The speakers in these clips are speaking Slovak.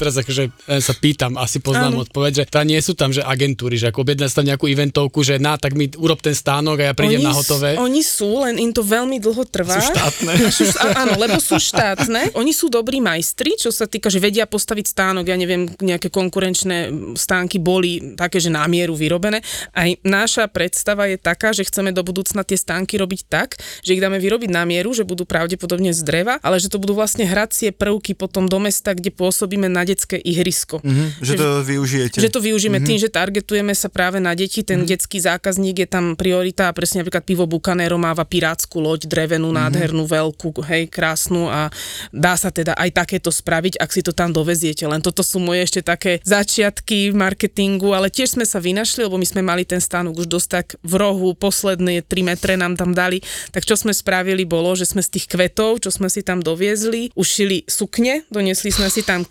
teraz akože ja sa pýtam, asi poznám Áno. odpoveď, že tá nie sú tam, že agentúry, že ako objedná tam nejakú eventovku, že na, tak mi urob ten stánok a ja prídem oni, na hotové. Oni sú, len im to veľmi dlho trvá. Sú štátne. Sú, áno, lebo sú štátne. Oni sú dobrí majstri, čo sa týka, že vedia postaviť stánok, ja neviem, nejaké konkurenčné stánky boli také, že na mieru vyrobené. Aj naša predstava je taká, že chceme do budúcna tie stánky robiť tak, že ich dáme vyrobiť na mieru, že budú pravdepodobne z dreva, ale že to budú vlastne hracie prvky potom do mesta, kde pôsobíme na detské ihrisko. Mm-hmm, že, to využijete. Že to využijeme mm-hmm. tým, že targetujeme sa práve na deti, ten mm-hmm. detský zákazník je tam priorita a presne napríklad pivo Bucanero máva pirátsku loď, drevenú, mm-hmm. nádhernú, veľkú, hej, krásnu a dá sa teda aj takéto spraviť, ak si to tam doveziete. Len toto sú moje ešte také začiatky marketingu, ale tiež sme sa vynašli, lebo my sme mali ten stánok už dosť tak v rohu, posledné 3 metre nám tam dali. Tak čo sme spravili bolo, že sme z tých kvetov, čo sme si tam doviezli, ušili sukne, donesli sme si tam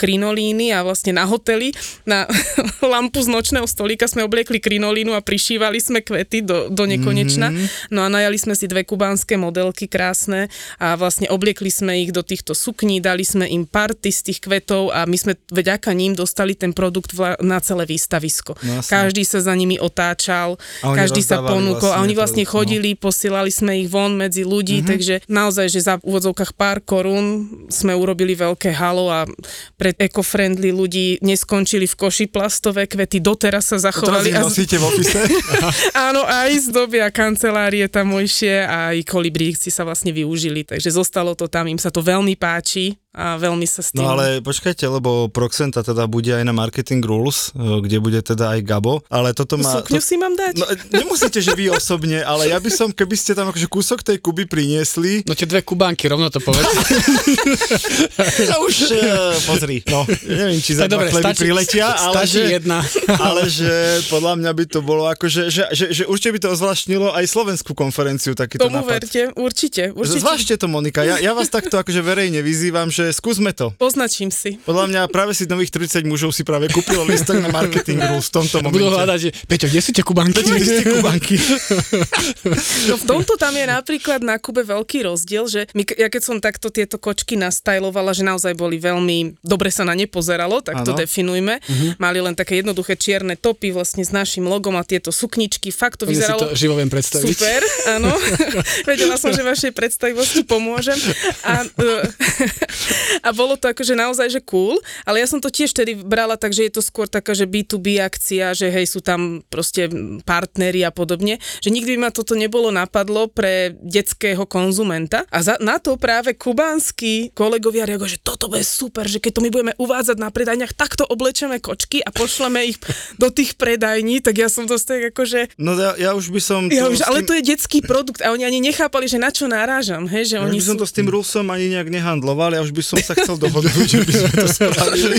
krinolíny a vlastne na hoteli, na lampu z nočného stolíka sme obliekli krinolínu a prišívali sme kvety do, do nekonečna. Mm-hmm. No a najali sme si dve kubánske modelky krásne a vlastne obliekli sme ich do týchto sukní, dali sme im party z tých kvetov a my sme vďaka ním dostali ten produkt vla, na celé výstavisko. No, každý sa za nimi otáčal, každý sa ponúkol vlastne a oni vlastne produkt, no. chodili, no. posielali sme ich von medzi ľudí, mm-hmm. takže naozaj, že za úvodzovkách pár korún sme urobili veľké halo a pre eco-friendly ľudí neskončili v koši plastové kvety, doteraz sa zachovali. To nosíte v ofise? Áno, aj z doby a kancelárie tamojšie aj kolibríci sa vlastne využili, takže zostalo to tam, im sa to veľmi páči a veľmi sa s no tým... No ale počkajte, lebo Proxenta teda bude aj na Marketing Rules, e, kde bude teda aj Gabo, ale toto má... Sukňu to... si mám dať? No, nemusíte, že vy osobne, ale ja by som, keby ste tam akože kúsok tej Kuby priniesli... No tie dve Kubánky, rovno to povedz. no už, uh, pozri, no, neviem, či za dva stačí, priletia, ale že, jedna. ale že podľa mňa by to bolo akože, že, že, že určite by to ozvláštnilo aj slovenskú konferenciu takýto Tomu nápad. verte, určite, určite. Zvážte to, Monika, ja, ja vás takto akože verejne vyzývam, že skúsme to. Poznačím si. Podľa mňa práve si nových 30 mužov si práve kúpilo listok na marketing rules v tomto momente. Budú hľadať, že Peťo, kde sú tie kubanky? Kde sú tie kubanky? no v tomto tam je napríklad na Kube veľký rozdiel, že my, ja keď som takto tieto kočky nastajlovala, že naozaj boli veľmi, dobre sa na ne pozeralo, tak ano. to definujme. Uh-huh. Mali len také jednoduché čierne topy vlastne s našim logom a tieto sukničky, fakt to Oni vyzeralo... si to živo viem predstaviť. Super, áno. Vedela som, že vašej predstavivosti pomôžem. A, a bolo to akože naozaj, že cool, ale ja som to tiež tedy brala tak, že je to skôr taká, že B2B akcia, že hej, sú tam proste partneri a podobne, že nikdy by ma toto nebolo napadlo pre detského konzumenta. A za, na to práve kubánsky kolegovia reagujú, že toto bude super, že keď to my budeme uvádzať na predajniach, takto oblečeme kočky a pošleme ich do tých predajní, tak ja som to tak akože... No ja, ja už by som... Ja už, tým... ale to je detský produkt a oni ani nechápali, že na čo náražam, hej, že ja oni by som sú... to s tým Rusom ani nejak nehandloval, ja už by som sa chcel dohodnúť že by sme to spravili.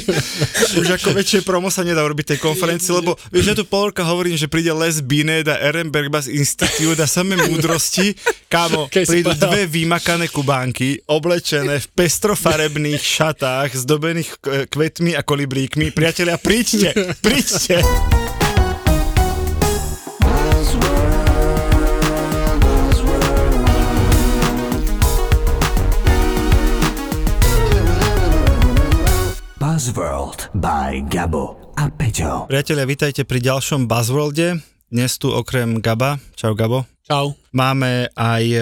Už ako väčšie promo sa nedá robiť tej konferencii, lebo vieš, ja tu polka hovorím, že príde Les Binet a Ehrenberg Bass Institute a samé múdrosti. Kámo, prídu dve vymakané kubánky, oblečené v pestrofarebných šatách, zdobených kvetmi a kolibríkmi. Priatelia, príďte, príďte. Buzzworld by Gabo a Peťo. Priatelia, vítajte pri ďalšom Buzzworlde. Dnes tu okrem Gaba, čau Gabo. Čau. Máme aj e,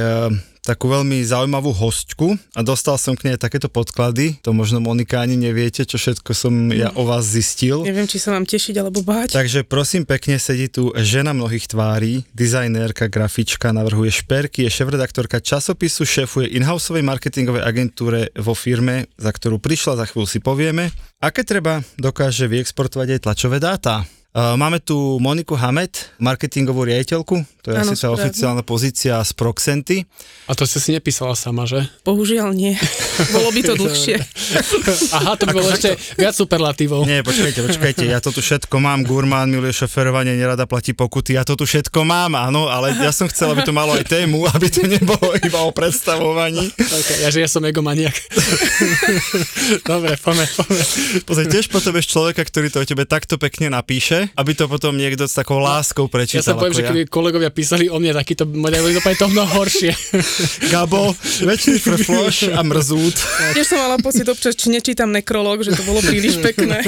takú veľmi zaujímavú hostku a dostal som k nej takéto podklady. To možno Monika ani neviete, čo všetko som ja o vás zistil. Neviem, či sa mám tešiť alebo báť. Takže prosím pekne, sedí tu žena mnohých tvári, dizajnérka, grafička, navrhuje šperky, je šéf-redaktorka časopisu, šéfuje in-houseovej marketingovej agentúre vo firme, za ktorú prišla, za chvíľu si povieme. Aké treba dokáže vyexportovať aj tlačové dáta? Máme tu Moniku Hamet, marketingovú riaditeľku, to je Áno, asi tá správne. oficiálna pozícia z Proxenty. A to ste si nepísala sama, že? Bohužiaľ nie. Bolo by to dlhšie. Aha, to by bolo ešte viac superlatívov. Nie, počkajte, počkajte, ja to tu všetko mám, gurmán miluje šoferovanie, nerada platí pokuty, ja to tu všetko mám, áno, ale ja som chcel, aby to malo aj tému, aby to nebolo iba o predstavovaní. Okay, ja, že ja som egomaniak. Dobre, poďme, poďme. Pozri, tiež potrebuješ človeka, ktorý to o tebe takto pekne napíše, aby to potom niekto s takou láskou Ja prečítal. sa poviem, že keby kolegovia písali o mne takýto boli to to mnoho horšie. Gabo, väčší frfloš a mrzút. Tiež som mala pocit občas, či nečítam nekrolog, že to bolo príliš pekné.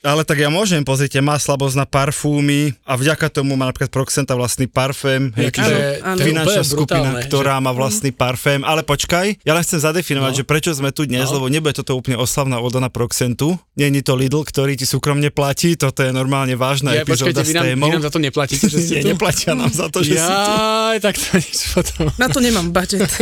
Ale tak ja môžem, pozrite, má slabosť na parfúmy a vďaka tomu má napríklad Proxenta vlastný parfém, hej, To je- finančná skupina, brutálne, ktorá že- má vlastný parfém, ale počkaj, ja len chcem zadefinovať, No. že prečo sme tu dnes, No. lebo nebude toto úplne oslavná oda na Proxentu, není to Lidl, ktorý ti súkromne platí, toto je normálne vážna Ja, epizóda počkajte, s vy nám, témou. vy nám za to neplatíte, že ste tu? neplatia nám za to, že si tu. Jaj, tak to nič potom. Na to nemám budget.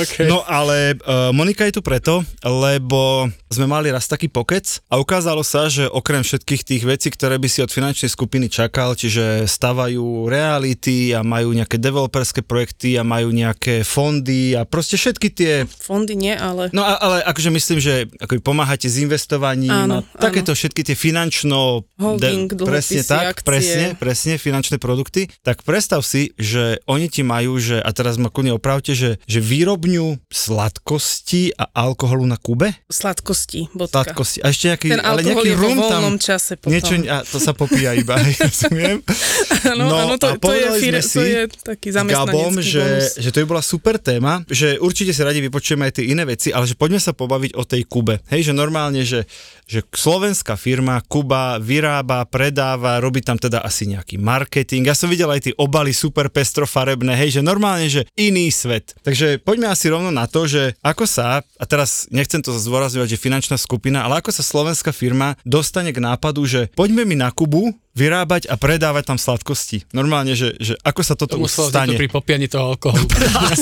Okay. No ale uh, Monika je tu preto, lebo sme mali raz taký pokec a ukázalo sa, že okrem všetkých tých vecí, ktoré by si od finančnej skupiny čakal, čiže stavajú reality a majú nejaké developerské projekty a majú nejaké fondy a proste všetky tie Fondy nie, ale No a, ale akože myslím, že ako pomáhate s investovaním Áno, a takéto všetky tie finančno... Holding, presne dlhopisy, tak, akcie. presne, presne, finančné produkty. Tak predstav si, že oni ti majú, že, a teraz ma kľudne opravte, že, že výrobňu sladkosti a alkoholu na Kube? sladkosti. Bodka. Sladkosti. A ešte nejaký, Ten ale nejaký rum tam. čase potom. Niečo, a to sa popíja iba, rozumiem. Áno, No, áno, to, to, je, povedali fir- sme to si je taký Gabom, že, bonus. že to by bola super téma, že určite si radi vypočujeme aj tie iné veci, ale že poďme sa pobaviť o tej Kube. Hej, že normálne, že, že slovenská firma Kuba vyrába, predáva, robí tam teda asi nejaký marketing. Ja som videl aj tie obaly super pestrofarebné, hej, že normálne, že iný svet. Takže poďme asi rovno na to, že ako sa, a teraz nechcem to zdôrazňovať, že finančná skupina, ale ako sa slovenská firma dostane k nápadu, že poďme mi na Kubu, vyrábať a predávať tam sladkosti. Normálne, že, že ako sa toto To stane. to pri popianí toho alkoholu.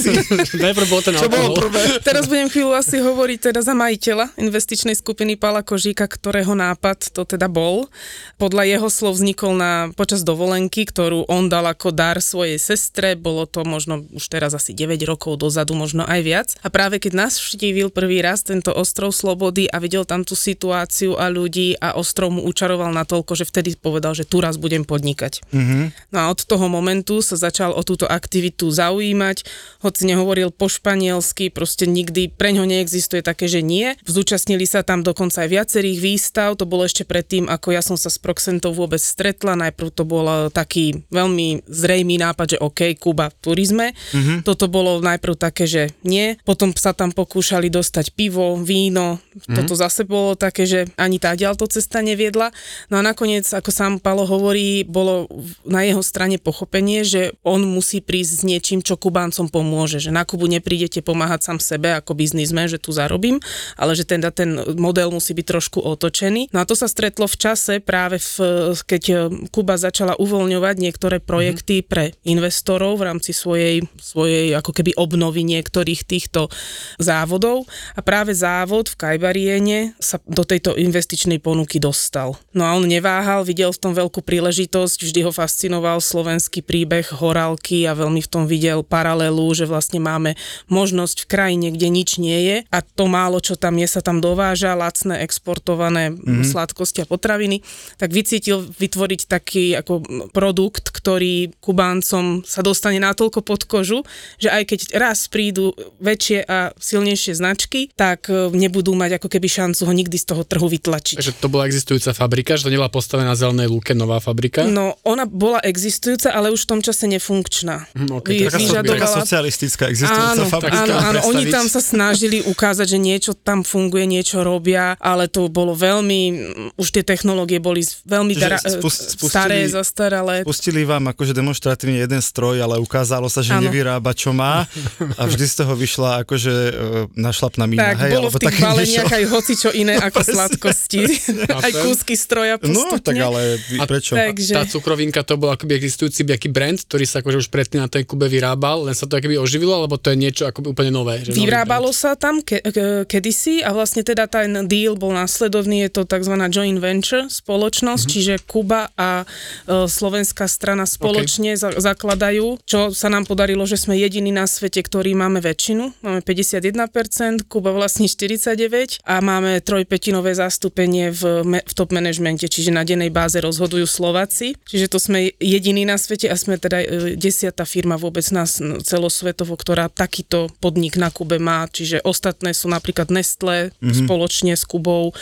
Najprv bol ten alkohol. Teraz budem chvíľu asi hovoriť teda za majiteľa investičnej skupiny Pala Kožíka, ktorého nápad to teda bol. Podľa jeho slov vznikol na, počas dovolenky, ktorú on dal ako dar svojej sestre. Bolo to možno už teraz asi 9 rokov dozadu, možno aj viac. A práve keď nás vštívil prvý raz tento ostrov Slobody a videl tam tú situáciu a ľudí a ostrov mu učaroval natoľko, že vtedy povedal, že tu raz budem podnikať. No a od toho momentu sa začal o túto aktivitu zaujímať, hoci nehovoril po španielsky, proste nikdy pre ňo neexistuje také, že nie. Zúčastnili sa tam dokonca aj viacerých výstav, to bolo ešte predtým, ako ja som sa s Proxentou vôbec stretla, najprv to bol eh, taký veľmi zrejmý nápad, že OK, Kuba v turizme. Mm-hmm. Toto bolo najprv také, že nie, potom sa tam pokúšali dostať pivo, víno, mm-hmm. toto zase bolo také, že ani tá ďalto cesta neviedla. No a nakoniec, ako sám Palo hovorí, bolo na jeho strane pochopenie, že on musí prísť s niečím, čo Kubáncom pomôže. Že na Kubu neprídete pomáhať sám sebe ako biznismen, že tu zarobím, ale že teda ten model musí byť trošku otočený. No a to sa stretlo v čase práve, v, keď Kuba začala uvoľňovať niektoré projekty mm-hmm. pre investorov v rámci svojej, svojej ako keby obnovy niektorých týchto závodov a práve závod v Kajbariene sa do tejto investičnej ponuky dostal. No a on neváhal, videl v tom veľkú príležitosť, vždy ho fascinoval slovenský príbeh horálky a veľmi v tom videl paralelu, že vlastne máme možnosť v krajine, kde nič nie je a to málo, čo tam je, sa tam dováža, lacné exportované mm-hmm. sladkosti a potraviny, tak vycítil vytvoriť taký ako produkt, ktorý Kubáncom sa dostane natoľko pod kožu, že aj keď raz prídu väčšie a silnejšie značky, tak e, nebudú mať ako keby šancu ho nikdy z toho trhu vytlačiť. Takže to bola existujúca fabrika, že to nebola postavená na zelenej lúke. Fabrike, nová fabrika. No, ona bola existujúca, ale už v tom čase nefunkčná. Hm, ok, Vy- Taká, so, taká vyžadovala- socialistická existujúca Áno, fabrika. áno, áno, predstaviť. oni tam sa snažili ukázať, že niečo tam funguje, niečo robia, ale to bolo veľmi, mm, už tie technológie boli veľmi dara- spust- spustili- staré, zastaralé. Pustili vám akože demonstratívne jeden stroj, ale ukázalo sa, že Áno. nevyrába, čo má a vždy z toho vyšla akože e, našlapná mína. Tak, hej, bolo v tých baleniach aj hoci čo iné ako sladkosti. aj kúsky stroja postupne. No, tak ale A prečo? Takže... Tá cukrovinka to bol akoby existujúci nejaký brand, ktorý sa akože už predtým na tej Kube vyrábal, len sa to akoby oživilo, alebo to je niečo akoby úplne nové? Že Vyrábalo sa tam ke- ke- kedysi a vlastne teda ten deal bol následovný, je to tzv. joint venture spoločnosť, Mhm. čiže Kuba a e, slovenská strana spoločne za- zakladajú, čo sa nám podarilo, že sme jediní na svete, ktorí máme väčšinu, máme 51%, Kuba vlastní 49% a máme trojpetinové zastúpenie v, me- v top manažmente, čiže na dennej báze rozhodujú Slováci, čiže to sme jediní na svete a sme teda e, desiatá firma vôbec nás celosvetovo, ktorá takýto podnik na Kube má, čiže ostatné sú napríklad Nestlé mm-hmm. spoločne s Kubou,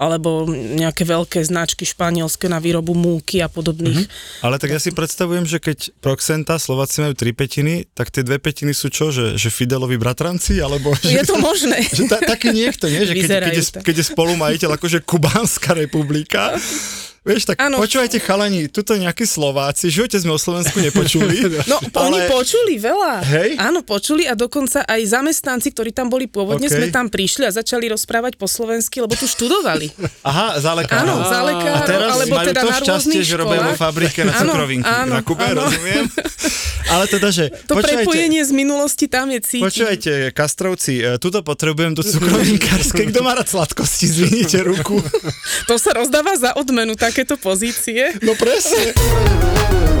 alebo nejaké veľké značky španielské na výrobu múky a podobných. Mm-hmm. Ale tak ja si predstavujem, že keď Proxenta Slováci majú tri petiny, tak tie dve petiny sú čo? Že, že Fidelovi bratranci? Alebo, že, Je to možné. že ta, taký niekto, nie? Že keď, keď, Vyzerajú je, tak. keď je spolumajiteľ akože Kubánska republika, Vieš, tak Áno. počúvajte chalani, tuto nejakí Slováci, živote sme o Slovensku nepočuli. No, ale... oni počuli veľa. Hej? Áno, počuli a dokonca aj zamestnanci, ktorí tam boli pôvodne, OK. sme tam prišli a začali rozprávať po slovensky, lebo tu študovali. Aha, za lekárov. Áno, za A lekárov, teraz alebo majú teda to na šťastie, že robia vo fabrike na cukrovinky. áno, na Kube, áno. rozumiem. Ale teda, že... To počúvajte, prepojenie z minulosti tam je cítiť. Počúvajte, Kastrovci, e, tuto potrebujem do cukrovinkárskej. Kto má rád sladkosti? Zvinite ruku. To sa rozdáva za odmenu, takéto pozície. No presne.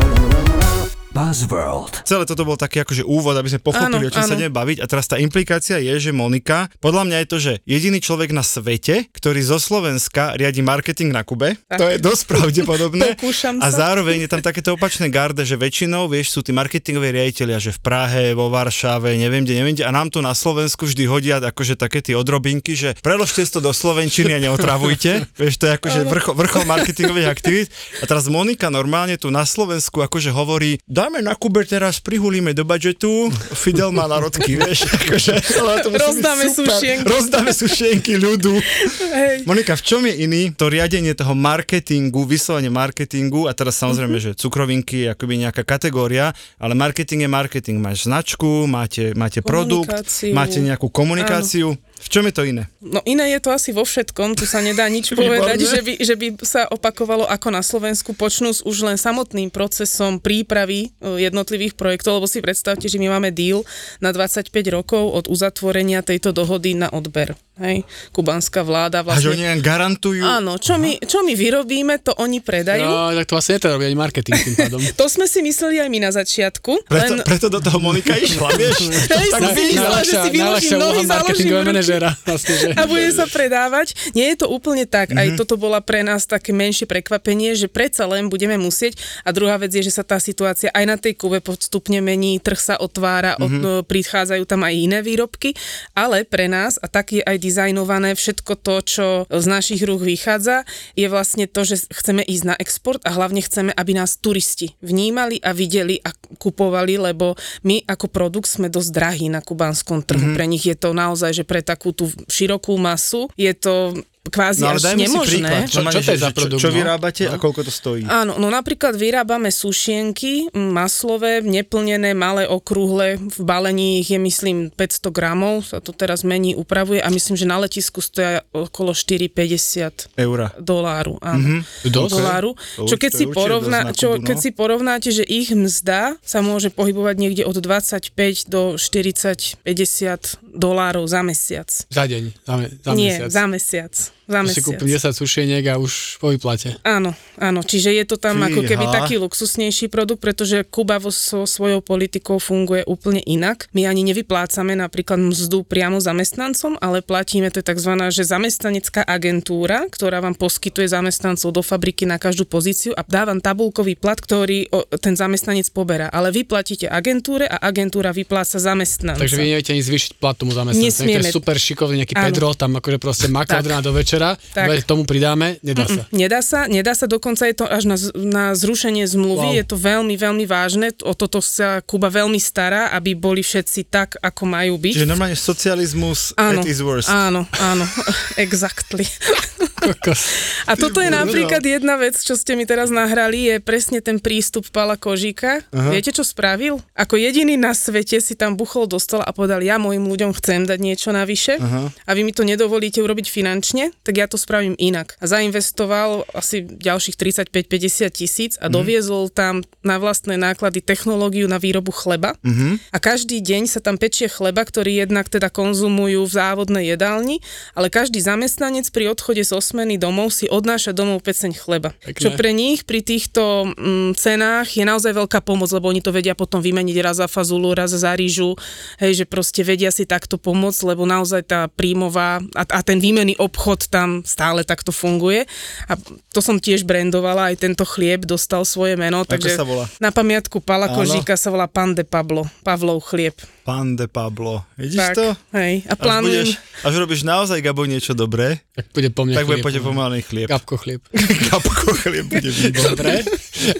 Buzzworld. Celé toto bol taký akože úvod, aby sme pochopili, Áno, o čom sa áno. ideme baviť. A teraz tá implikácia je, že Monika, podľa mňa je to, že jediný človek na svete, ktorý zo Slovenska riadi marketing na Kube, to je dosť pravdepodobné. A sa. zároveň je tam takéto opačné garde, že väčšinou, vieš, sú tí marketingoví riaditeľia, že v Prahe, vo Varšave, neviem kde, neviem kde. A nám tu na Slovensku vždy hodia akože také tie odrobinky, že preložte to do slovenčiny a neotravujte. vieš, to je akože vrchol, vrchol marketingových aktivít. A teraz Monika normálne tu na Slovensku akože hovorí, dáme na Kube teraz, prihulíme do budžetu, Fidel má narodky, vieš, akože, ale to Rozdáme sušienky. Rozdáme sušienky ľudu. Hej. Monika, v čom je iný to riadenie toho marketingu, vyslovene marketingu a teraz samozrejme, že cukrovinky je akoby nejaká kategória, ale marketing je marketing. Máš značku, máte, máte produkt, máte nejakú komunikáciu. V čom je to iné? No iné je to asi vo všetkom, tu sa nedá nič povedať, že by, že by sa opakovalo ako na Slovensku, počnú s už len samotným procesom prípravy e, jednotlivých projektov, lebo si predstavte, že my máme deal na 25 rokov od uzatvorenia tejto dohody na odber. Hej, kubanská vláda A že vlastne... oni len garantujú... Áno, čo my, čo my vyrobíme, to oni predajú. No, tak to vlastne netreba robiť ani marketing tým pádom. To sme si mysleli aj my na začiatku, Preto, len... preto do toho Monika išla, vieš? Hej, tak som si myslela, že si vyložím nohy, založím ruky. Manažéra. Vlastne, že... a bude sa predávať. Nie je to úplne tak. Aj toto bola pre nás také menšie prekvapenie, že predsa len budeme musieť. A druhá vec je, že sa tá situácia aj na tej Kube postupne mení, trh sa otvára, od, no, prichádzajú tam aj iné výrobky, ale pre nás, a tak je aj dizajnované všetko to, čo z našich rúk vychádza, je vlastne to, že chceme ísť na export a hlavne chceme, aby nás turisti vnímali a videli a kupovali, lebo my ako produkt sme dosť drahí na kubánskom trhu. Pre nich je to naozaj, že pre takú tú širokú masu. Je to kvázi No ale až nemožné. príklad. Čo- čo to je že- za čo- produkt, Čo no? vyrábate a koľko to stojí? Áno, no napríklad vyrábame sušienky maslové, neplnené, malé, okrúhle, v balení ich je myslím 500 gramov, sa to teraz mení, upravuje a myslím, že na letisku stoja okolo 4,50 Eura. doláru, áno. Dosť? doláru. Čo keď, si porovná, čo, no. keď si porovnáte, že ich mzda sa môže pohybovať niekde od 25 do 40-50 dolárov za mesiac. Za deň, za, me, za Nie, mesiac. za mesiac. Za si mesiac. kúpim 10 sušieniek a už po vyplate. Áno, áno, čiže je to tam Fíha. ako keby taký luxusnejší produkt, pretože Kuba vo so svojou politikou funguje úplne inak. My ani nevyplácame napríklad mzdu priamo zamestnancom, ale platíme, to je tzv. že zamestnanecká agentúra, ktorá vám poskytuje zamestnancov do fabriky na každú pozíciu a dá vám tabulkový plat, ktorý o, ten zamestnanec poberá. Ale vy platíte agentúre a agentúra vypláca zamestnanca. Takže vy neviete ani zvýšiť plat tomu zamestnancu. Nesmieme. To je super šikovný nejaký Áno. Pedro, tam akože proste maká do večera dovnútra, Tak. tomu pridáme, nedá sa. Nedá sa, nedá sa, dokonca je to až na, na zrušenie zmluvy, Wow. je to veľmi, veľmi vážne, o toto sa Kuba veľmi stará, aby boli všetci tak, ako majú byť. Čiže normálne socializmus Áno, at its worst. áno, áno, exactly. A toto je napríklad jedna vec, čo ste mi teraz nahrali, je presne ten prístup Pala Kožíka. Viete, čo spravil? Ako jediný na svete si tam buchol do stola a povedal, ja mojim ľuďom chcem dať niečo navyše a vy mi to nedovolíte urobiť finančne, tak ja to spravím inak. A zainvestoval asi ďalších 35-50 tisíc a doviezol tam na vlastné náklady technológiu na výrobu chleba. A každý deň sa tam pečie chleba, ktorý jednak teda konzumujú v závodnej jedálni, ale každý zamestnanec pri odchode z osmeny domov si odnáša domov peceň chleba. Pekné. Čo pre nich pri týchto mm, cenách je naozaj veľká pomoc, lebo oni to vedia potom vymeniť raz za fazulu, raz za rýžu, hej, že proste vedia si takto pomôcť, lebo naozaj tá príjmová a, a ten výmenný obchod tam stále takto funguje. A to som tiež brandovala, aj tento chlieb dostal svoje meno. Ako takže sa volá? Na pamiatku Pala. Kožíka sa volá Pan de Pablo, Pavlov chlieb. Pán de Pablo. Vidíš tak, to? hej. A Až, budeš, plánujem... až robíš naozaj, Gabo, niečo dobré, Tak bude po mne tak bude chlieb. poďte pomalý chlieb. Kapko chlieb. Kapko chlieb bude. Dobre.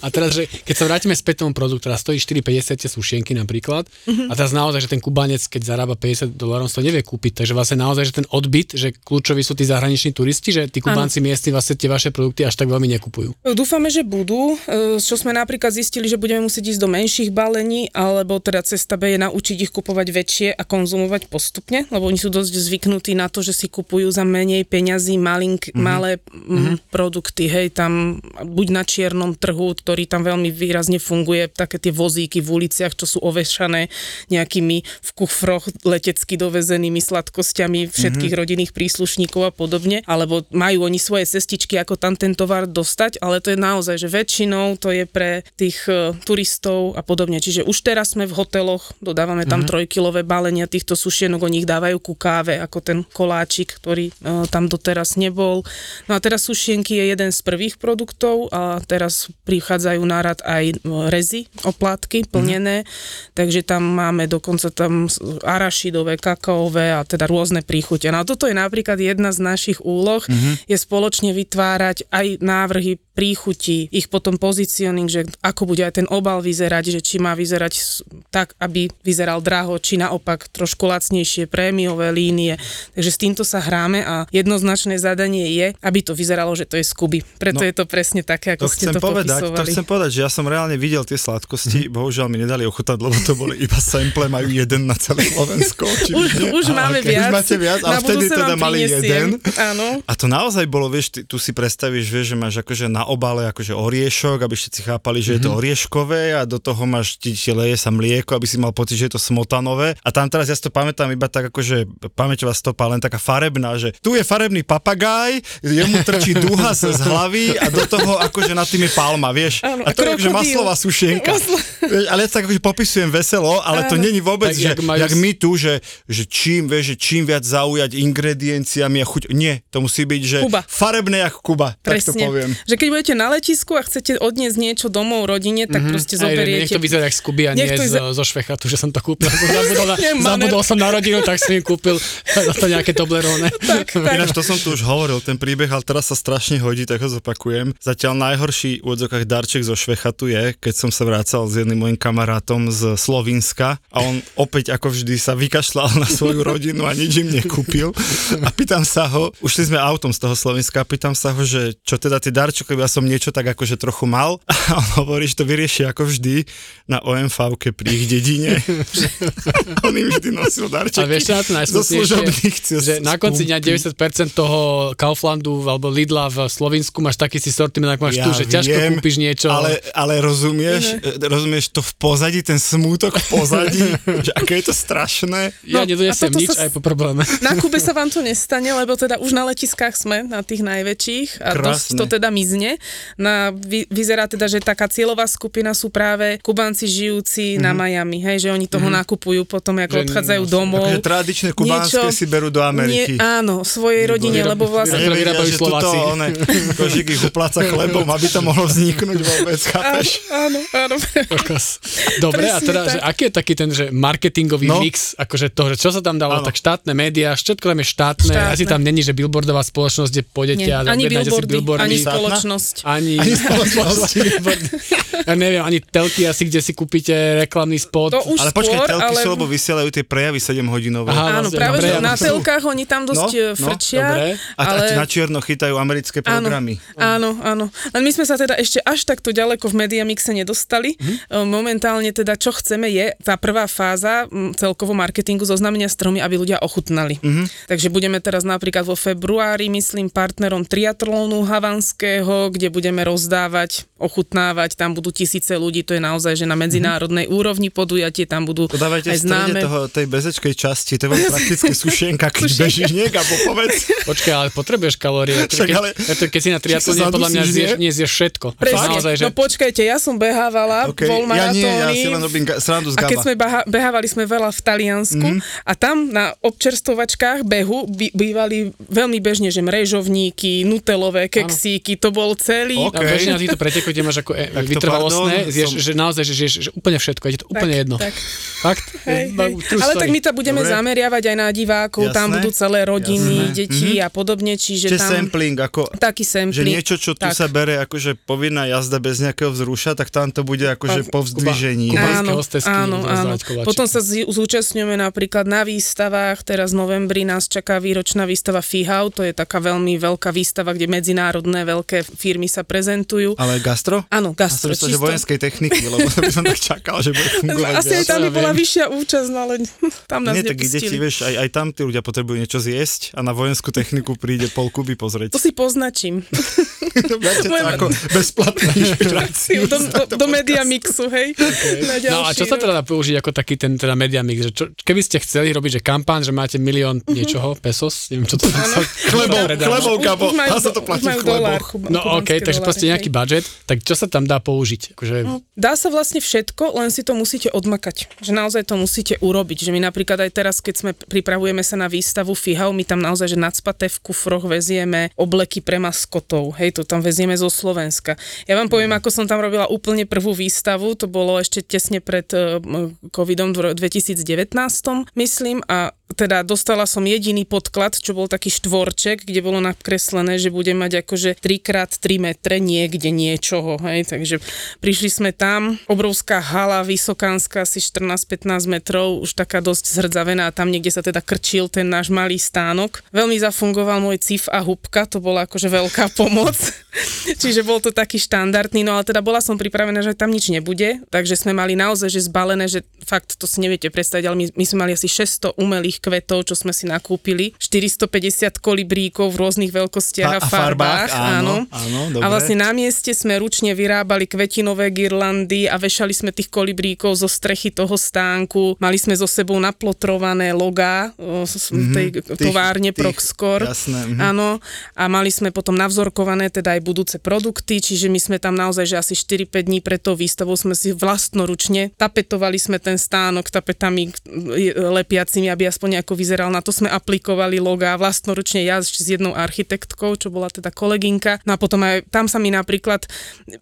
A teraz, že keď sa vrátime späť tomu produktu, teraz stojí 4,50 tie sušienky napríklad. A teraz naozaj, že ten Kubanec, keď zarába 50 dolárov, to nevie kúpiť. Takže vlastne naozaj, že ten odbyt, že kľúčoví sú tí zahraniční turisti, že tí Kubánci miestni vlastne tie vaše produkty až tak veľmi nekupujú. Dúfame, že budú. E, Čo sme napríklad zistili, že budeme musieť ísť do menších balení, alebo teda cesta B je naučiť ich kupovať väčšie a konzumovať postupne, lebo oni sú dosť zvyknutí na to, že si kupujú za menej peňazí malink, mm-hmm. malé mm, produkty. Hej, tam buď na čiernom trhu, ktorý tam veľmi výrazne funguje, také tie vozíky v uliciach, čo sú ovešané nejakými v kufroch letecky dovezenými sladkosťami všetkých mm-hmm. rodinných príslušníkov a podobne, alebo majú oni svoje cestičky, ako tam ten tovar dostať, ale to je naozaj, že väčšinou to je pre tých e, turistov a podobne. Čiže už teraz sme v hoteloch, dodávame tam mm-hmm. trojkilové balenia týchto sušienok, oni ich dávajú ku káve, ako ten koláčik, ktorý e, tam doteraz nebol. No a teraz sušienky je jeden z prvých produktov a teraz prichádzajú na rad aj e, rezy, oplátky plnené, mm-hmm. takže tam máme dokonca tam arašidové, kakaové a teda rôzne príchute. No a toto je napríklad jedna z našich úloh, mm-hmm. je spoločne vytvárať aj návrhy príchutí, ich potom pozicioning, že ako bude aj ten obal vyzerať, že či má vyzerať tak, aby vyzeral draho, či naopak trošku lacnejšie, prémiové línie. Takže s týmto sa hráme a jednoznačné zadanie je, aby to vyzeralo, že to je z Kuby. Preto No, je to presne také, ako To ste to povedať, to popisovali. chcem povedať, že ja som reálne videl tie sladkosti, bohužiaľ mi nedali ochutať, lebo to boli iba sample, majú jeden na celé Slovensko. Už, očividne. už máme okej. viac. Už máte viac, Na vtedy teda mali prinesiem. jeden. Áno. A to naozaj bolo, vieš, ty, tu si predstavíš, vieš, že máš akože na obale akože oriešok, aby všetci chápali, že je to orieškové a do toho máš, ti, ti leje sa mlieko, aby si mal pocit, že je to smotanové. A tam teraz ja si to pamätám iba tak akože pamäťová stopa, len taká farebná, že tu je farebný papagaj, jemu trčí duha z z hlavy a do toho akože nad tým je palma, vieš. Áno, a to je akože maslová sušienka. Maslo- Vieš, ale ja to tak akože popisujem veselo, ale to Áno. není vôbec, Tak že jak majú jak my tu, že, že čím, vieš, že čím viac zaujať ingredienciami a chuť. Nie, to musí byť, že Kuba. farebné jak Kuba, tak to Presne. poviem. Že keď budete na letisku a chcete odniesť niečo domov rodine, tak mm-hmm. proste Aj, že nech zoberiete. to vyzerá jak z Kuby a nie z, zo Švechatu, že som to kúpil. Zabudol, na, zabudol som na rodinu, tak som im kúpil to nejaké Toblerone. tak, tak. Ináč to som tu už hovoril, ten príbeh, ale teraz sa strašne hodí, tak ho zopakujem. Zatiaľ najhorší v úvodzokách darček zo Švechatu je, keď som sa vracal s jedným mojim kamarátom z Slovinska a on opäť ako vždy sa vykašľal na svoju rodinu a nič im nekúpil. A pýtam sa ho, ušli sme autom z toho Slovenska, a pýtam sa ho, že čo teda tie darčeky, ja som niečo tak akože trochu mal a on hovorí, že to vyrieši ako vždy na OMV pri ich dedine. On im vždy nosil darčeky. A vieš, na to zo najsmutnejšie? služobných ciest. že na konci dňa 90% toho Kauflandu alebo Lidla v Slovensku máš taký si sortiment, ako máš tu, že ťažko viem, kúpiš niečo. Ale, ale rozumieš, e, rozumieš to v pozadí, ten smútok v pozadí, že aké je to strašné. ja No, toto nič sa- aj po probléme. Na Kube sa vám to nestane, lebo teda už na letiskách sme, na tých najväčších a dosť Krásne. to teda mizne. Na, vy, vyzerá teda, že taká cieľová skupina sú práve Kubanci žijúci mm-hmm. na Miami, hej, že oni toho mm-hmm. nakupujú potom, ako Že odchádzajú vlastne- domov. Akože tradičné kubánske si berú do Ameriky. Nie, áno, svojej rodine, lebo vlastne... Vyrábajú že tuto Slováci. one, kožík ich upláca chlebom, aby to mohlo vzniknúť vôbec, Áno, chápeš? áno, áno. Dobre, a teda, tak. že aký je taký ten, že marketingový No. mix, akože to, že čo sa tam dalo, Áno. tak štátne médiá, všetko tam je štátne, Štátne. asi tam není, že billboardová spoločnosť, kde pôjdete Nie, a ani objednáte si billboardy, ani Štátna? Spoločnosť. ani, Ani spoločnosť. ja neviem, ani telky asi, kde si kúpite reklamný spot. To už Ale počkaj, skôr, telky ale... sú, lebo vysielajú tie prejavy 7 hodinové. Aha, Áno, vlastne, práve, dobre, že ja na som- telkách oni tam dosť No, no, no, frčia, dobre. A, ale... a na čierno chytajú americké programy. áno, áno. Len my sme sa teda ešte až takto ďaleko v Mediamixe nedostali. Mhm. Momentálne teda, čo chceme je tá prvá fáza celkovo marketingu zoznamenia stromy, aby ľudia ochutnali. Mhm. Takže budeme teraz napríklad vo februári, myslím, partnerom triatlónu havanského, kde budeme rozdávať, ochutnávať, tam budú tisíce ľudí, to je naozaj, že na medzinárodnej úrovni podujatie, tam budú Mhm. To dávajte aj známe. toho, tej bezečkej časti, to je prakticky sušienka, keď Sušienka. bežíš niekam, povedz. Počkaj, ale potrebuješ kalórie. Však Keď, ale- preto, keď si na triatlone, podľa mňa zješ, nie? zješ všetko. Presne. Naozaj, že... No počkajte, ja som behávala Okay. okay. Ja nie, ja si len robím ga- srandu z A keď gaba. sme baha- behávali sme veľa v Taliansku Mhm. mm-hmm. a tam na občerstovačkách behu by- bývali veľmi bežne, že mrežovníky, nutelové keksíky, to bol celý... Ok. A väčšina týchto pretekov, kde máš ako e, Tak vytrvalostné, zješ, som- že naozaj, že žiješ že úplne všetko, je to úplne jedno. tak. Fakt? Hej, Ba- hej. Ale tak my to budeme Dobre. zameriavať aj na divákov, tam budú celé rodiny, jasné. deti a podobne, čiže Čiže tam... sampling, ako, Taký že sampling. niečo, čo tu tak. sa bere akože povinná jazda bez nejakého vzruša, tak tam to bude akože po vzdvižení. Áno, áno. Potom sa zúčastňujeme napríklad na výstavách, teraz v novembri nás čaká výročná výstava FIHAU, to je taká veľmi veľká výstava, kde medzinárodné veľké firmy sa prezentujú. Ale gastro? Áno, Ja som gastro, myslel, že vojenskej techniky, lebo by som tak čakal, že bude fungovať. Asi aj tam by bola vyššia účasť, no ale tam nás Nie, tak nepustili. vieš, aj, aj tam tí ľudia potrebujú niečo zjesť a na vojenskú techniku príde pol Kuby pozrieť. To si poznačím. To Moje- ako bezplatnú inšpiráciu. do, do, do media mixu, hej? Na No a čo sa teda dá použiť ako taký ten teda media mix, že čo, keby ste chceli robiť, že kampán, že máte milión niečoho, pesos, neviem čo to je. Chlebov, chlebov, majú Dá sa to platiť v chleboch. No OK, takže proste nejaký budget, tak čo sa tam dá použiť? Akože, Dá sa vlastne všetko, len si to musíte odmakať. Že naozaj to musíte urobiť. Že my napríklad aj teraz, keď sme pripravujeme sa na výstavu FIHAU, my tam naozaj, že nadspaté v kufroch vezieme obleky pre maskotov. Hej, to tam vezieme zo Slovenska. Ja vám poviem, ako som tam robila úplne prvú výstavu, to bolo ešte tesne pred eh, covidom v ro- 2019, myslím, a teda dostala som jediný podklad, čo bol taký štvorček, kde bolo nakreslené, že budem mať akože 3x3 metre niekde niečoho, hej, takže prišli sme tam, obrovská hala vysokánska, asi 14-15 metrov, už taká dosť zhrdzavená tam niekde sa teda krčil ten náš malý stánok. Veľmi zafungoval môj cif a hubka, to bola akože veľká pomoc, čiže bol to taký štandardný, no ale teda bola som pripravená, že tam nič nebude, takže sme mali naozaj, že zbalené, že fakt to si neviete predstaviť, ale my, my sme mali asi 600 umelých kvetov, čo sme si nakúpili, 450 kolibríkov v rôznych veľkostiach a, A- a farbách, áno, áno. áno, a dobre. vlastne na mieste sme ručne vyrábali kvetinové girlandy a vešali sme tých kolibríkov zo strechy toho stánku. Mali sme so sebou naplotrované logá Mhm, tej tých- továrne tých- jasné, mhm. Áno. A mali sme potom navzorkované teda aj budúce produkty, čiže my sme tam naozaj, že asi 4-5 dní pred tou výstavou sme si vlastnoručne tapetovali sme ten stánok tapetami e, lepiacimi, aby aspoň nejako vyzeral. Na to sme aplikovali logá vlastnoručne ja ešte s jednou architektkou, čo bola teda kolegynka. No a potom aj tam sa mi napríklad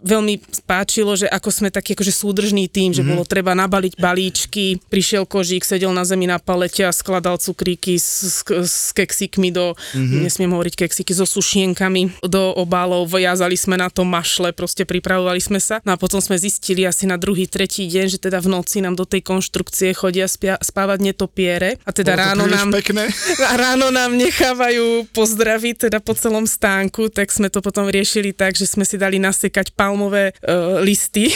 veľmi páčilo, že ako sme taký akože súdržný tým, že bolo treba nabaliť balíčky, prišiel kožík, sedel na zemi na palete a skladal cukríky s, s, s keksíkmi do, nesmiem hovoriť keksíky, so sušienkami do obálov, viazali sme na to mašle, proste pripravovali sme sa. No a potom sme zistili asi na druhý, tretí deň, že teda v noci nám do tej konštrukcie chodia spia, spávať netopiere a teda ráno nám... pekné. Ráno nám nechávajú pozdraviť teda po celom stánku, tak sme to potom riešili tak, že sme si dali nasekať palmové uh, listy.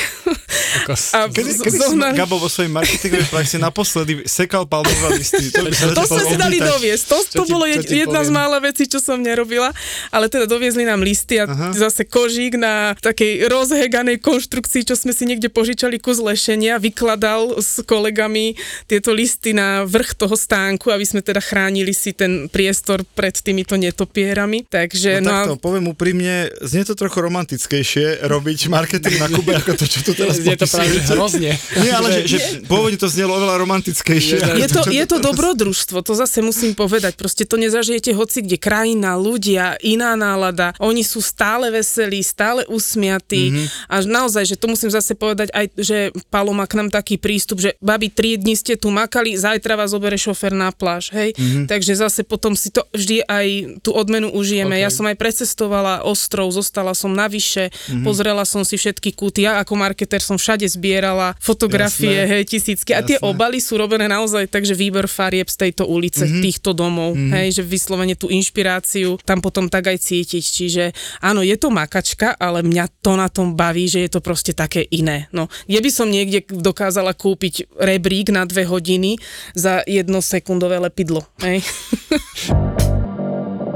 kokos. A Kedy, z- kedy si zohnali- Gabo vo svojej marketingovej praxi naposledy sekal palmové listy? To, To sme si dali doviesť. To, to ti- bolo jed, jedna z poviem? mála vecí, čo som nerobila. Ale teda doviezli nám listy a Aha. zase kožík na takej rozheganej konštrukcii, čo sme si niekde požičali kus lešenia, vykladal s kolegami tieto listy na vrch toho stánku stánku, aby sme teda chránili si ten priestor pred týmito netopierami. Takže No, no, takto, poviem úprimne, znie to trochu romantickejšie robiť marketing na Kube, ako to, čo tu teraz Je to práve hrozne. Nie, ale že, že pôvodne to znelo oveľa romantickejšie. Je to, je to dobrodružstvo, to zase musím povedať. Proste to nezažijete hoci kde. Krajina, ľudia, iná nálada. Oni sú stále veselí, stále usmiatí. Mm-hmm. A naozaj, že to musím zase povedať aj, že Palo má k nám taký prístup, že babi, tri dni ste tu makali, zajtra vás obere šofer na pláž. Hej? Mm-hmm. Takže zase potom si to vždy aj tú odmenu užijeme. Ok. Ja som aj precestovala ostrov, zostala som navyše, mm-hmm. pozrela som si všetky kúty. Ja ako marketer som všade zbierala fotografie, Jasné. hej, tisícky. A tie Jasné. obaly sú robené naozaj tak, že výber farieb z tejto ulice, mm-hmm. týchto domov, mm-hmm. hej, že vyslovene tú inšpiráciu tam potom tak aj cítiť. Čiže áno, je to makačka, ale mňa to na tom baví, že je to proste také iné. No, kde by som niekde dokázala kúpiť rebrík na dve hodiny za jedno sekundové lepidlo, hej.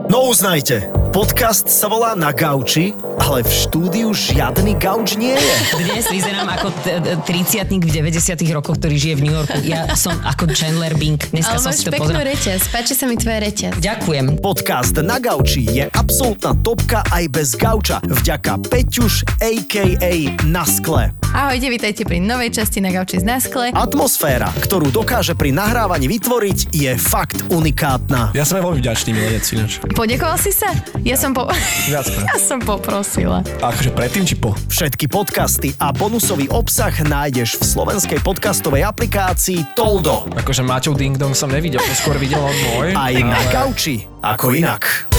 No uznajte, podcast sa volá Na gauči, ale v štúdiu žiadny gauč nie je. Dnes vyzerám ako t- t- 30 v 90 rokoch, ktorý žije v New Yorku. Ja som ako Chandler Bing. Dneska Ale som máš si to peknú pozrel. reťaz, páči sa mi tvoja reťaz. Ďakujem. Podcast Na gauči je absolútna topka aj bez gauča. Vďaka Peťuš a.k.a. Na skle. Ahojte, vítajte pri novej časti na gauči z Naskle. Atmosféra, ktorú dokáže pri nahrávaní vytvoriť, je fakt unikátna. Ja som veľmi vďačný milenec ináč. Podekoval si sa? Ja som po... Viackrát. ja som poprosila. A akože predtým či po? Všetky podcasty a bonusový obsah nájdeš v slovenskej podcastovej aplikácii Toldo. Akože Maťov Ding Dong som nevidel, to skôr videl on môj. Aj na gauči, ako inak.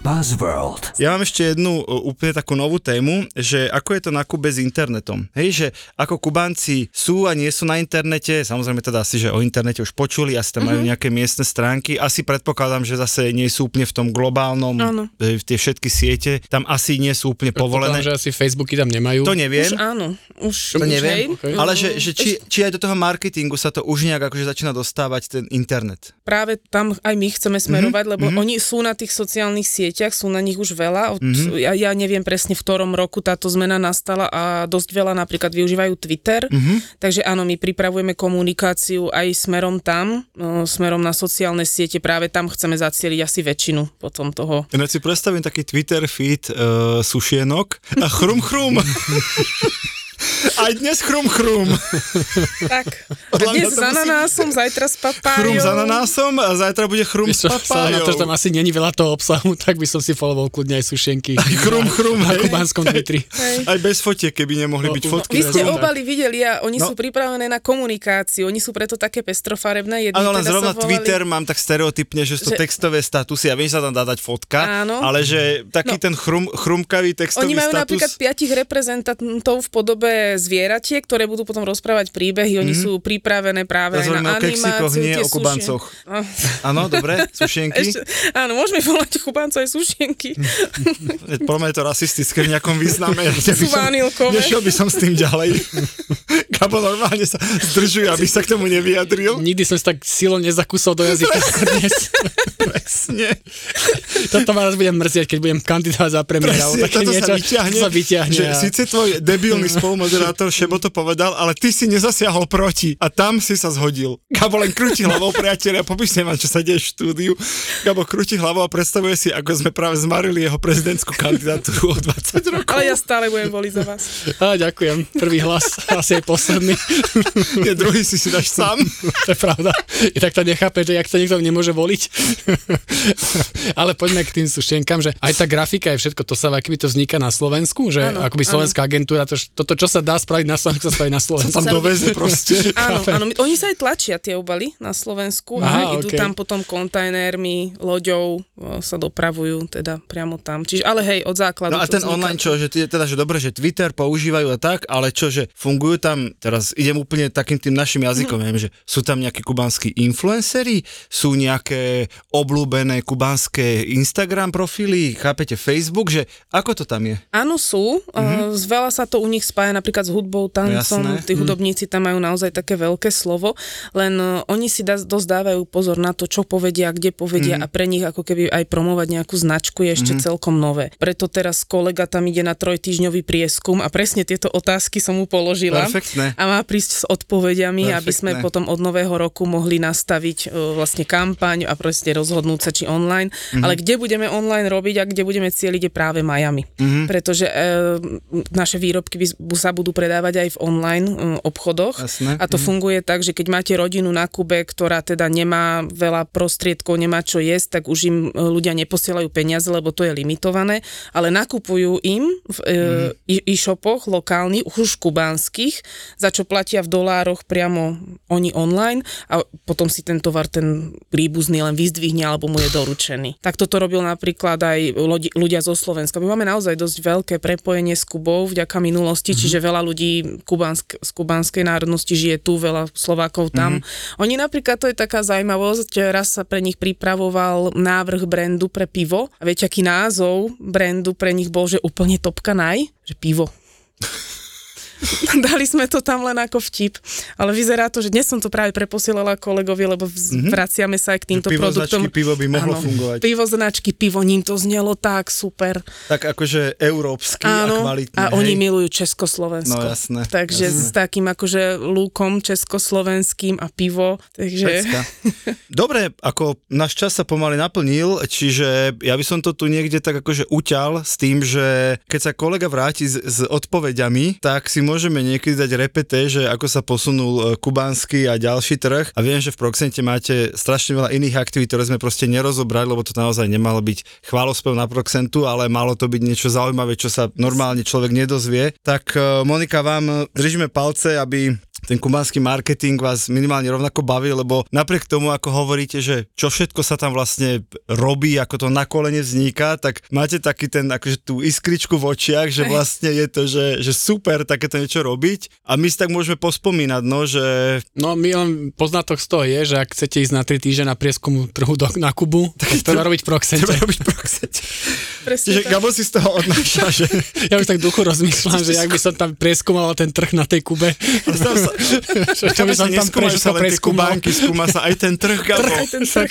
Buzzworld. Ja mám ešte jednu uh, úplne takú novú tému, že ako je to na Kube s internetom. Hej, že ako Kubanci sú a nie sú na internete, samozrejme teda asi, že o internete už počuli, asi tam majú nejaké miestne stránky, asi predpokladám, že zase nie sú úplne v tom globálnom, Áno. e, tie všetky siete, tam asi nie sú úplne povolené. Že asi Facebooky tam nemajú. To neviem. Už áno, už, To už neviem, hej. ale že, že či, či aj do toho marketingu sa to už nejak akože začína dostávať ten internet. práve tam aj my chceme smerovať, mm-hmm. lebo mm-hmm. oni sú na tých sociálnych sieťach, sú na nich už veľa. Od, mm-hmm. ja, ja neviem presne v ktorom roku táto zmena nastala a dosť veľa napríklad využívajú Twitter. Mm-hmm. Takže áno, my pripravujeme komunikáciu aj smerom tam, no, smerom na sociálne siete. Práve tam chceme zacieliť asi väčšinu potom toho. Ináč si predstavím taký Twitter feed uh, sušienok a chrum chrum. Aj dnes chrum chrum. Tak, dnes s musí- ananásom, zajtra s papájou. Chrum s ananásom a zajtra bude chrum s Vieš čo, sa na to, že tam asi není veľa toho obsahu, tak by som si followoval kľudne aj sušenky. Chrum chrum, na hej. kubánskom Twitteri. Aj bez fotiek, keby nemohli No, byť no, fotky. Vy ste obali videli a oni No. sú pripravené na komunikáciu, oni sú preto také pestrofarebné. Áno, len teda zrovna volali- Twitter mám tak stereotypne, že sú to Že- textové statusy a viem, že sa tam dá dať fotka, Áno. ale že taký No. ten chrum, chrumkavý textový Oni majú status. napríklad piatich reprezentantov v podobe zvieratiek, ktoré budú potom rozprávať príbehy. Oni sú pripravené práve aj Teraz na animáciu. nie o kubancoch. Ah, Áno, dobre, sušienky. Ešte, áno, môžeme volať kubancov aj sušienky. Podľa mňa je to rasistické v nejakom význame. Ja Sú vanilkové. Nešiel by som s tým ďalej. Gabo normálne sa zdržuje, aby sa k tomu nevyjadril. Nikdy som si tak silo nezakusol do jazyka dnes. Presne. Toto ma raz budem mrzieť, keď budem kandidovať za premiéra. Presne, toto niečo, sa vyťahne, to sa vyťahne. že a- síce tvoj debilný spolumoderátor Šebo to povedal, ale ty si nezasiahol proti a tam si sa zhodil. Gabo len krúti hlavou, priatelia, popíšte vám, čo sa deje v štúdiu. Gabo krúti hlavou a predstavuje si, ako sme práve zmarili jeho prezidentskú kandidatúru o 20 rokov. Ale ja stále budem voliť za vás. Á, ďakujem. Prvý hlas, asi aj posledný. Nie, druhý si si dáš sám. to je pravda. I tak to nechápe, že jak sa niekto nemôže voliť. Ale poďme k tým sušienkam, že aj tá grafika je všetko, to sa aký to vzniká na Slovensku, že Áno, akoby slovenská agentúra, to, toto, čo sa dá spraviť na Slovensku, sa spraví na Slovensku. Tam doveze proste. Áno, áno, oni sa aj tlačia tie obaly na Slovensku Aha, a idú okej. tam potom kontajnermi, loďou sa dopravujú teda priamo tam. Čiže, ale hej, od základu. No a ten vzniká. online čo, že teda, že dobre, že Twitter používajú a tak, ale čo, že fungujú tam, teraz idem úplne takým tým našim jazykom, Mhm. neviem, že sú tam nejakí kubanskí influenceri, sú nejaké obľúbené kubanské Instagram profily, chápete, Facebook, že ako to tam je? Áno, sú. Mm-hmm. Uh, veľa sa to u nich spája napríklad s hudbou, tancom. Jasné. Tí hudobníci tam majú naozaj také veľké slovo, len uh, oni si da, dosť dávajú pozor na to, čo povedia, kde povedia mm-hmm. a pre nich ako keby aj promovať nejakú značku je ešte mm-hmm. celkom nové. Preto teraz kolega tam ide na trojtýždňový prieskum a presne tieto otázky som mu položila. Perfektné. A má prísť s odpovediami, Perfektné. aby sme potom od nového roku mohli nastaviť uh, vlastne kampaň a proste rozhodnúť sa, či online. Mm-hmm. Ale kde budeme online robiť a kde budeme cieliť je práve Miami. Mm-hmm. Pretože e, naše výrobky by, sa budú predávať aj v online e, obchodoch. Jasné. A to mm-hmm. funguje tak, že keď máte rodinu na Kube, ktorá teda nemá veľa prostriedkov, nemá čo jesť, tak už im e, ľudia neposielajú peniaze, lebo to je limitované, ale nakupujú im v e, mm-hmm. e-shopoch lokálnych, už kubánskych, za čo platia v dolároch priamo oni online a potom si ten tovar ten príbuzný len vyzdvihne alebo mu je doručený. Tak toto robil napríklad aj ľudia zo Slovenska. My máme naozaj dosť veľké prepojenie s Kubou vďaka minulosti, mm-hmm. čiže veľa ľudí kubansk, z kubanskej národnosti žije tu, veľa Slovákov tam. Mm-hmm. Oni napríklad, to je taká zaujímavosť, raz sa pre nich pripravoval návrh brandu pre pivo. A viete, aký názov brandu pre nich bol, že úplne topka naj? Že pivo. Dali sme to tam len ako vtip, ale vyzerá to, že dnes som to práve preposielala kolegovi, lebo mm-hmm. vraciame sa aj k týmto pivo produktom. Značky, pivo by mohlo Áno, fungovať. Pivo značky, pivo, ním to znelo tak super. Tak akože európsky Áno, a kvalitný. a hej? oni milujú Československo. No jasné. Takže jasné. s takým akože lúkom československým a pivo. Takže... Pecka. Dobre, ako náš čas sa pomaly naplnil, čiže ja by som to tu niekde tak akože uťal s tým, že keď sa kolega vráti s, s odpovediami, tak si môžeme niekedy dať repete, že ako sa posunul e, kubánsky a ďalší trh. A viem, že v Proxente máte strašne veľa iných aktivít, ktoré sme proste nerozobrali, lebo to naozaj nemalo byť chválospev na Proxentu, ale malo to byť niečo zaujímavé, čo sa normálne človek nedozvie. Tak e, Monika, vám držíme palce, aby ten kubánsky marketing vás minimálne rovnako baví, lebo napriek tomu, ako hovoríte, že čo všetko sa tam vlastne robí, ako to na kolene vzniká, tak máte taký ten, akože tú iskričku v očiach, že vlastne je to, že, že super takéto niečo robiť a my si tak môžeme pospomínať, no, že No my len poznatok z toho je, že ak chcete ísť na 3 týždne na prieskum trhu do, na Kubu, tak treba robiť v Proxente. treba robiť proxete. Presne tak. Gabo si z toho odnáša, že Ja už tak duchu rozmýšľam, že ak by som tam preskúmal ten trh na tej Kube, tam sa, čo, by som tam preskúmal. kubánky, skúma sa aj ten trh, Gabo. Tak,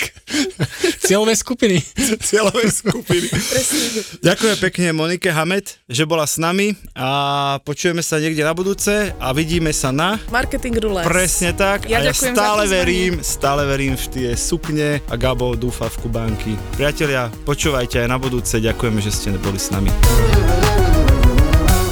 cieľové skupiny. cieľové skupiny. Ďakujem pekne Monike Hamet, že bola s nami a počujeme sa niekde na budúce a vidíme sa na... Marketing rules. Presne tak. Ja a ja stále verím, stále verím v tie sukne a Gabo dúfa v Kubánky. Priatelia, počúvajte aj na budúce. Ďakujeme, že ste boli s nami.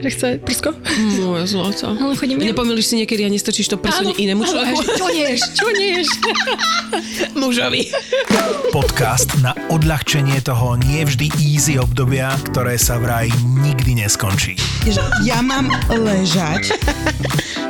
že chce prsko. Moje zlato. Ale chodím mňam. Nepomýliš si niekedy a nestrčíš to prso Áno, inému áno, človeku? Čo neješ? Čo neješ? Mužovi. Podcast na odľahčenie toho nie vždy easy obdobia, ktoré sa vraj nikdy neskončí. Ja mám ležať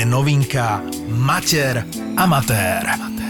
novinka Mater Amatér.